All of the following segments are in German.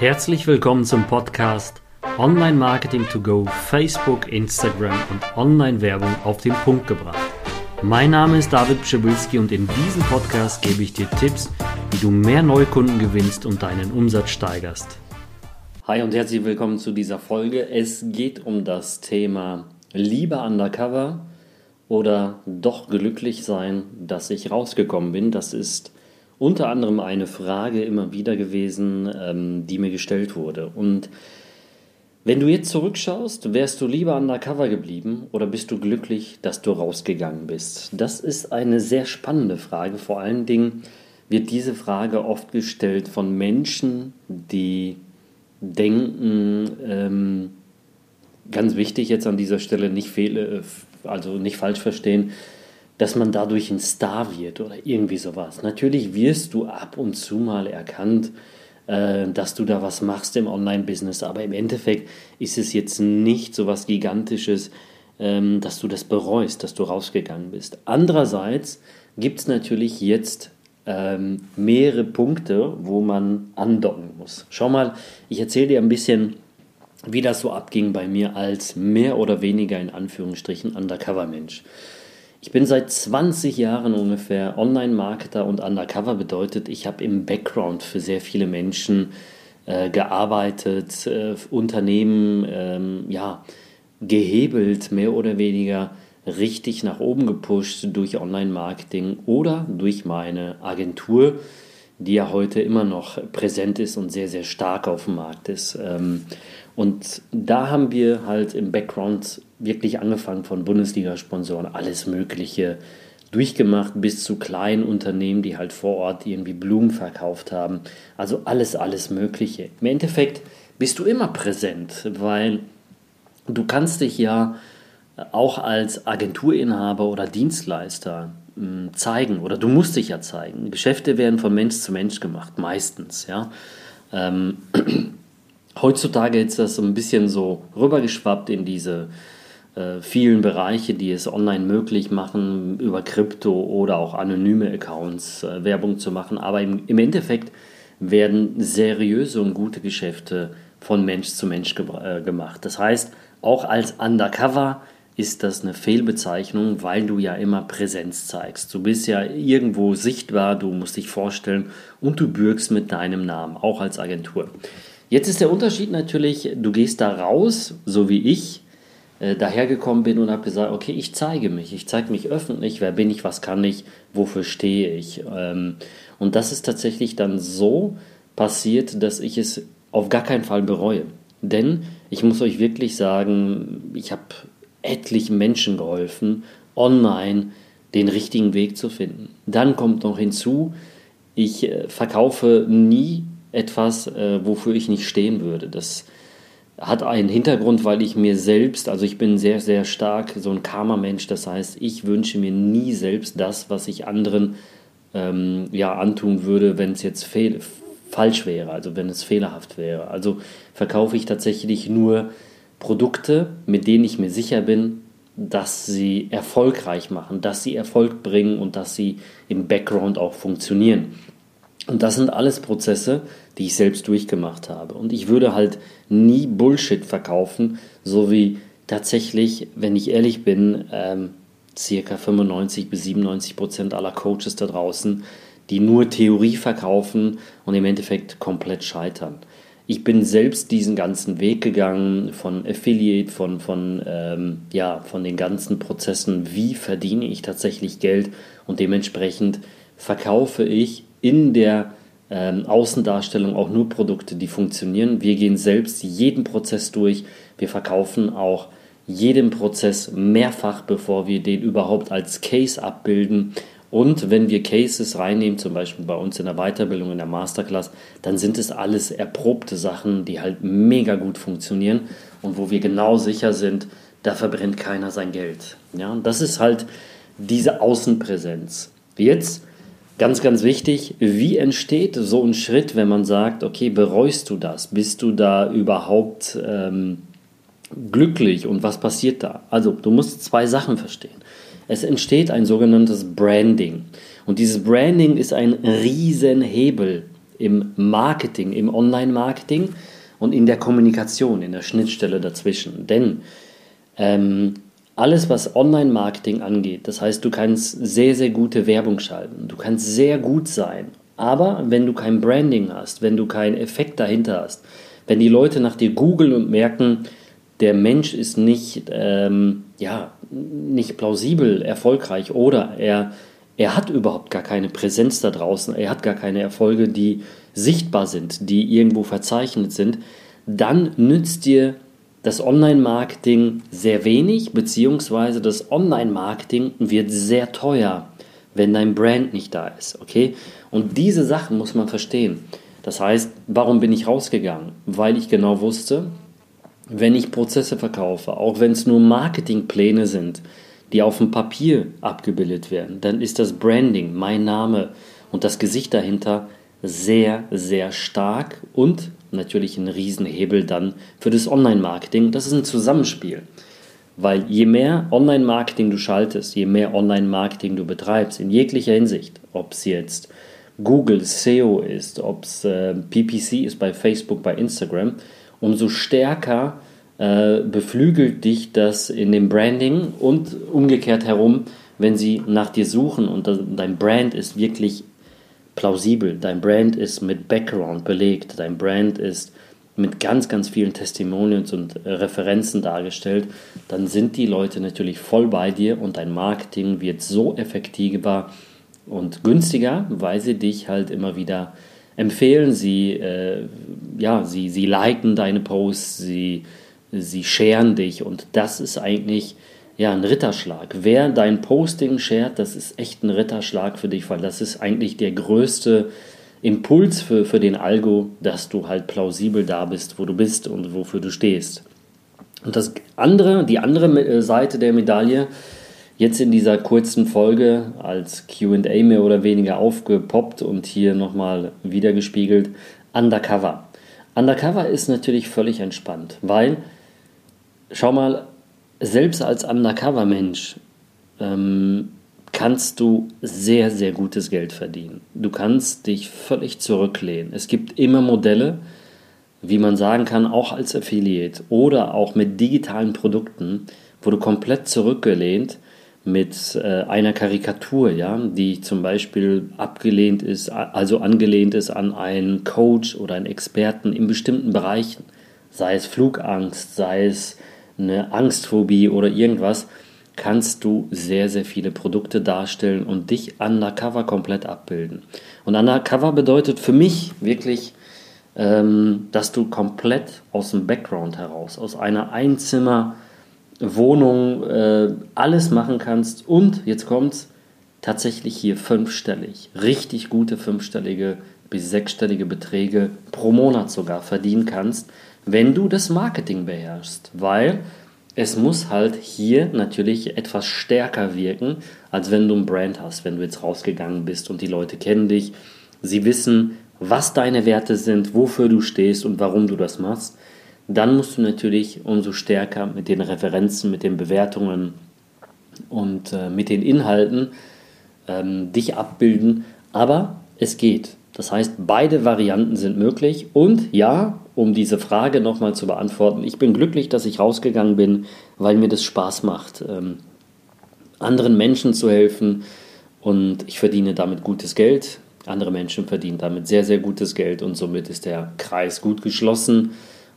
Herzlich willkommen zum Podcast Online Marketing to Go, Facebook, Instagram und Online-Werbung auf den Punkt gebracht. Mein Name ist David Pschibilski und in diesem Podcast gebe ich dir Tipps, wie du mehr Neukunden gewinnst und deinen Umsatz steigerst. Hi und herzlich willkommen zu dieser Folge. Es geht um das Thema lieber undercover oder doch glücklich sein, dass ich rausgekommen bin. Das ist unter anderem eine Frage immer wieder gewesen, ähm, die mir gestellt wurde. Und wenn du jetzt zurückschaust, wärst du lieber undercover geblieben oder bist du glücklich, dass du rausgegangen bist? Das ist eine sehr spannende Frage. Vor allen Dingen wird diese Frage oft gestellt von Menschen, die denken, ähm, ganz wichtig jetzt an dieser Stelle nicht fehle, also nicht falsch verstehen, dass man dadurch ein Star wird oder irgendwie sowas. Natürlich wirst du ab und zu mal erkannt, äh, dass du da was machst im Online-Business, aber im Endeffekt ist es jetzt nicht so was Gigantisches, ähm, dass du das bereust, dass du rausgegangen bist. Andererseits gibt es natürlich jetzt ähm, mehrere Punkte, wo man andocken muss. Schau mal, ich erzähle dir ein bisschen, wie das so abging bei mir als mehr oder weniger in Anführungsstrichen Undercover-Mensch. Ich bin seit 20 Jahren ungefähr Online-Marketer und Undercover bedeutet, ich habe im Background für sehr viele Menschen äh, gearbeitet, äh, Unternehmen ähm, ja, gehebelt, mehr oder weniger richtig nach oben gepusht durch Online-Marketing oder durch meine Agentur, die ja heute immer noch präsent ist und sehr, sehr stark auf dem Markt ist. Ähm, und da haben wir halt im Background wirklich angefangen von Bundesliga-Sponsoren, alles Mögliche durchgemacht bis zu kleinen Unternehmen, die halt vor Ort irgendwie Blumen verkauft haben. Also alles, alles Mögliche. Im Endeffekt bist du immer präsent, weil du kannst dich ja auch als Agenturinhaber oder Dienstleister hm, zeigen oder du musst dich ja zeigen. Geschäfte werden von Mensch zu Mensch gemacht, meistens, ja. Ähm, heutzutage ist das so ein bisschen so rübergeschwappt in diese vielen Bereiche, die es online möglich machen, über Krypto oder auch anonyme Accounts äh, Werbung zu machen. Aber im, im, Endeffekt werden seriöse und gute Geschäfte von Mensch zu Mensch ge äh, gemacht. Das heißt, auch als Undercover ist das eine Fehlbezeichnung, weil du ja immer Präsenz zeigst. Du bist ja irgendwo sichtbar, du musst dich vorstellen und du bürgst mit deinem Namen, auch als Agentur. Jetzt ist der Unterschied natürlich, du gehst da raus, so wie ich, äh, dahergekommen bin und habe gesagt, okay, ich zeige mich, ich zeige mich öffentlich, wer bin ich, was kann ich, wofür stehe ich. Ähm, und das ist tatsächlich dann so passiert, dass ich es auf gar keinen Fall bereue. Denn ich muss euch wirklich sagen, ich habe etlichen Menschen geholfen, online den richtigen Weg zu finden. Dann kommt noch hinzu, ich äh, verkaufe nie etwas, äh, wofür ich nicht stehen würde. Das hat einen Hintergrund, weil ich mir selbst, also ich bin sehr, sehr stark so ein Karma-Mensch, das heißt, ich wünsche mir nie selbst das, was ich anderen ähm, ja, antun würde, wenn es jetzt falsch wäre, also wenn es fehlerhaft wäre. Also verkaufe ich tatsächlich nur Produkte, mit denen ich mir sicher bin, dass sie erfolgreich machen, dass sie Erfolg bringen und dass sie im Background auch funktionieren. Und das sind alles Prozesse, die ich selbst durchgemacht habe. Und ich würde halt nie Bullshit verkaufen, so wie tatsächlich, wenn ich ehrlich bin, ähm, circa 95 bis 97 Prozent aller Coaches da draußen, die nur Theorie verkaufen und im Endeffekt komplett scheitern. Ich bin selbst diesen ganzen Weg gegangen von Affiliate, von, von, ähm, ja, von den ganzen Prozessen, wie verdiene ich tatsächlich Geld und dementsprechend verkaufe ich in der ähm, Außendarstellung auch nur Produkte, die funktionieren. Wir gehen selbst jeden Prozess durch. Wir verkaufen auch jeden Prozess mehrfach, bevor wir den überhaupt als Case abbilden. Und wenn wir Cases reinnehmen, zum Beispiel bei uns in der Weiterbildung, in der Masterclass, dann sind es alles erprobte Sachen, die halt mega gut funktionieren und wo wir genau sicher sind, da verbrennt keiner sein Geld. Ja, das ist halt diese Außenpräsenz. Jetzt Ganz, ganz wichtig, wie entsteht so ein Schritt, wenn man sagt, okay, bereust du das? Bist du da überhaupt ähm, glücklich und was passiert da? Also, du musst zwei Sachen verstehen. Es entsteht ein sogenanntes Branding. Und dieses Branding ist ein Riesenhebel im Marketing, im Online-Marketing und in der Kommunikation, in der Schnittstelle dazwischen. Denn ähm, alles, was Online-Marketing angeht, das heißt, du kannst sehr, sehr gute Werbung schalten, du kannst sehr gut sein, aber wenn du kein Branding hast, wenn du keinen Effekt dahinter hast, wenn die Leute nach dir googeln und merken, der Mensch ist nicht, ähm, ja, nicht plausibel erfolgreich oder er, er hat überhaupt gar keine Präsenz da draußen, er hat gar keine Erfolge, die sichtbar sind, die irgendwo verzeichnet sind, dann nützt dir das Online-Marketing sehr wenig, beziehungsweise das Online-Marketing wird sehr teuer, wenn dein Brand nicht da ist. Okay? Und diese Sachen muss man verstehen. Das heißt, warum bin ich rausgegangen? Weil ich genau wusste, wenn ich Prozesse verkaufe, auch wenn es nur Marketingpläne sind, die auf dem Papier abgebildet werden, dann ist das Branding, mein Name und das Gesicht dahinter sehr, sehr stark und natürlich ein Riesenhebel dann für das Online-Marketing. Das ist ein Zusammenspiel. Weil je mehr Online-Marketing du schaltest, je mehr Online-Marketing du betreibst, in jeglicher Hinsicht, ob es jetzt Google SEO ist, ob es äh, PPC ist bei Facebook, bei Instagram, umso stärker äh, beflügelt dich das in dem Branding und umgekehrt herum, wenn sie nach dir suchen und dein Brand ist wirklich plausibel, dein Brand ist mit Background belegt, dein Brand ist mit ganz, ganz vielen Testimonials und Referenzen dargestellt, dann sind die Leute natürlich voll bei dir und dein Marketing wird so effektiver und günstiger, weil sie dich halt immer wieder empfehlen. Sie, äh, ja, sie, sie liken deine Posts, sie, sie scheren dich. Und das ist eigentlich ja, ein Ritterschlag. Wer dein Posting shared, das ist echt ein Ritterschlag für dich, weil das ist eigentlich der größte Impuls für, für den Algo, dass du halt plausibel da bist, wo du bist und wofür du stehst. Und das andere, die andere äh, Seite der Medaille, jetzt in dieser kurzen Folge als QA mehr oder weniger aufgepoppt und hier nochmal wiedergespiegelt, Undercover. Undercover ist natürlich völlig entspannt, weil, schau mal, selbst als Undercover-Mensch ähm, kannst du sehr, sehr gutes Geld verdienen. Du kannst dich völlig zurücklehnen. Es gibt immer Modelle, wie man sagen kann, auch als Affiliate oder auch mit digitalen Produkten, wo du komplett zurückgelehnt mit äh, einer Karikatur, ja, die zum Beispiel abgelehnt ist, also angelehnt ist an einen Coach oder einen Experten in bestimmten Bereichen, sei es Flugangst, sei es eine Angstphobie oder irgendwas, kannst du sehr, sehr viele Produkte darstellen und dich undercover komplett abbilden. Und undercover bedeutet für mich wirklich, ähm, dass du komplett aus dem Background heraus, aus einer Einzimmerwohnung äh, alles machen kannst und jetzt kommt's tatsächlich hier fünfstellig, richtig gute fünfstellige bis sechsstellige Beträge pro Monat sogar verdienen kannst, wenn du das Marketing beherrschst, weil es muss halt hier natürlich etwas stärker wirken, als wenn du ein Brand hast, wenn du jetzt rausgegangen bist und die Leute kennen dich, sie wissen, was deine Werte sind, wofür du stehst und warum du das machst, dann musst du natürlich umso stärker mit den Referenzen, mit den Bewertungen und äh, mit den Inhalten ähm, dich abbilden. Aber es geht. Das heißt, beide Varianten sind möglich. Und ja, um diese Frage nochmal zu beantworten, ich bin glücklich, dass ich rausgegangen bin, weil mir das Spaß macht, ähm, anderen Menschen zu helfen. Und ich verdiene damit gutes Geld. Andere Menschen verdienen damit sehr, sehr gutes Geld. Und somit ist der Kreis gut geschlossen.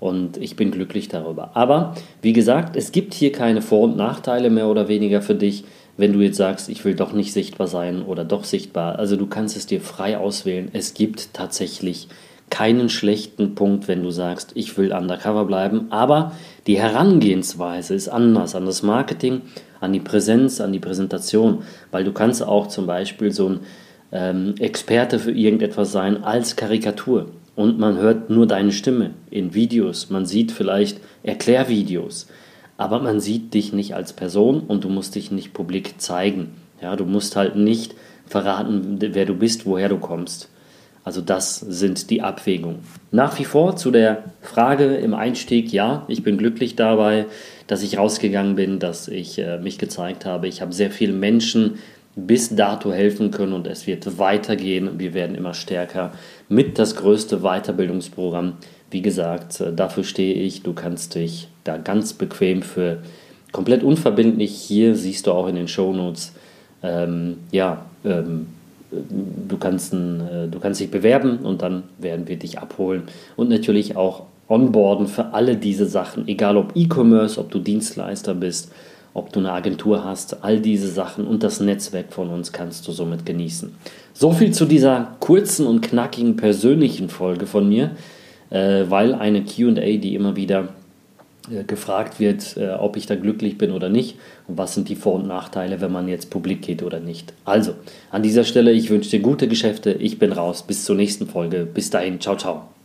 Und ich bin glücklich darüber. Aber wie gesagt, es gibt hier keine Vor- und Nachteile mehr oder weniger für dich wenn du jetzt sagst, ich will doch nicht sichtbar sein oder doch sichtbar. Also du kannst es dir frei auswählen. Es gibt tatsächlich keinen schlechten Punkt, wenn du sagst, ich will undercover bleiben, aber die Herangehensweise ist anders an das Marketing, an die Präsenz, an die Präsentation, weil du kannst auch zum Beispiel so ein ähm, Experte für irgendetwas sein als Karikatur. Und man hört nur deine Stimme in Videos, man sieht vielleicht Erklärvideos. Aber man sieht dich nicht als Person und du musst dich nicht publik zeigen. Ja, du musst halt nicht verraten, wer du bist, woher du kommst. Also das sind die Abwägungen. Nach wie vor zu der Frage im Einstieg, ja, ich bin glücklich dabei, dass ich rausgegangen bin, dass ich äh, mich gezeigt habe. Ich habe sehr viele Menschen bis dato helfen können und es wird weitergehen. Wir werden immer stärker mit das größte Weiterbildungsprogramm. Wie gesagt, äh, dafür stehe ich. Du kannst dich da ganz bequem für komplett unverbindlich. Hier siehst du auch in den Shownotes, ähm, ja, ähm, du kannst, ein, äh, du kannst dich bewerben und dann werden wir dich abholen und natürlich auch onboarden für alle diese Sachen, egal ob E-Commerce, ob du Dienstleister bist, ob du eine Agentur hast, all diese Sachen und das Netzwerk von uns kannst du somit genießen. So viel zu dieser kurzen und knackigen persönlichen Folge von mir, äh, weil eine QA, die immer wieder gefragt wird, äh, ob ich da glücklich bin oder nicht. Und was sind die Vor- und Nachteile, wenn man jetzt publik geht oder nicht. Also, an dieser Stelle, ich wünsche dir gute Geschäfte, ich bin raus, bis zur nächsten Folge, bis dahin, ciao, ciao.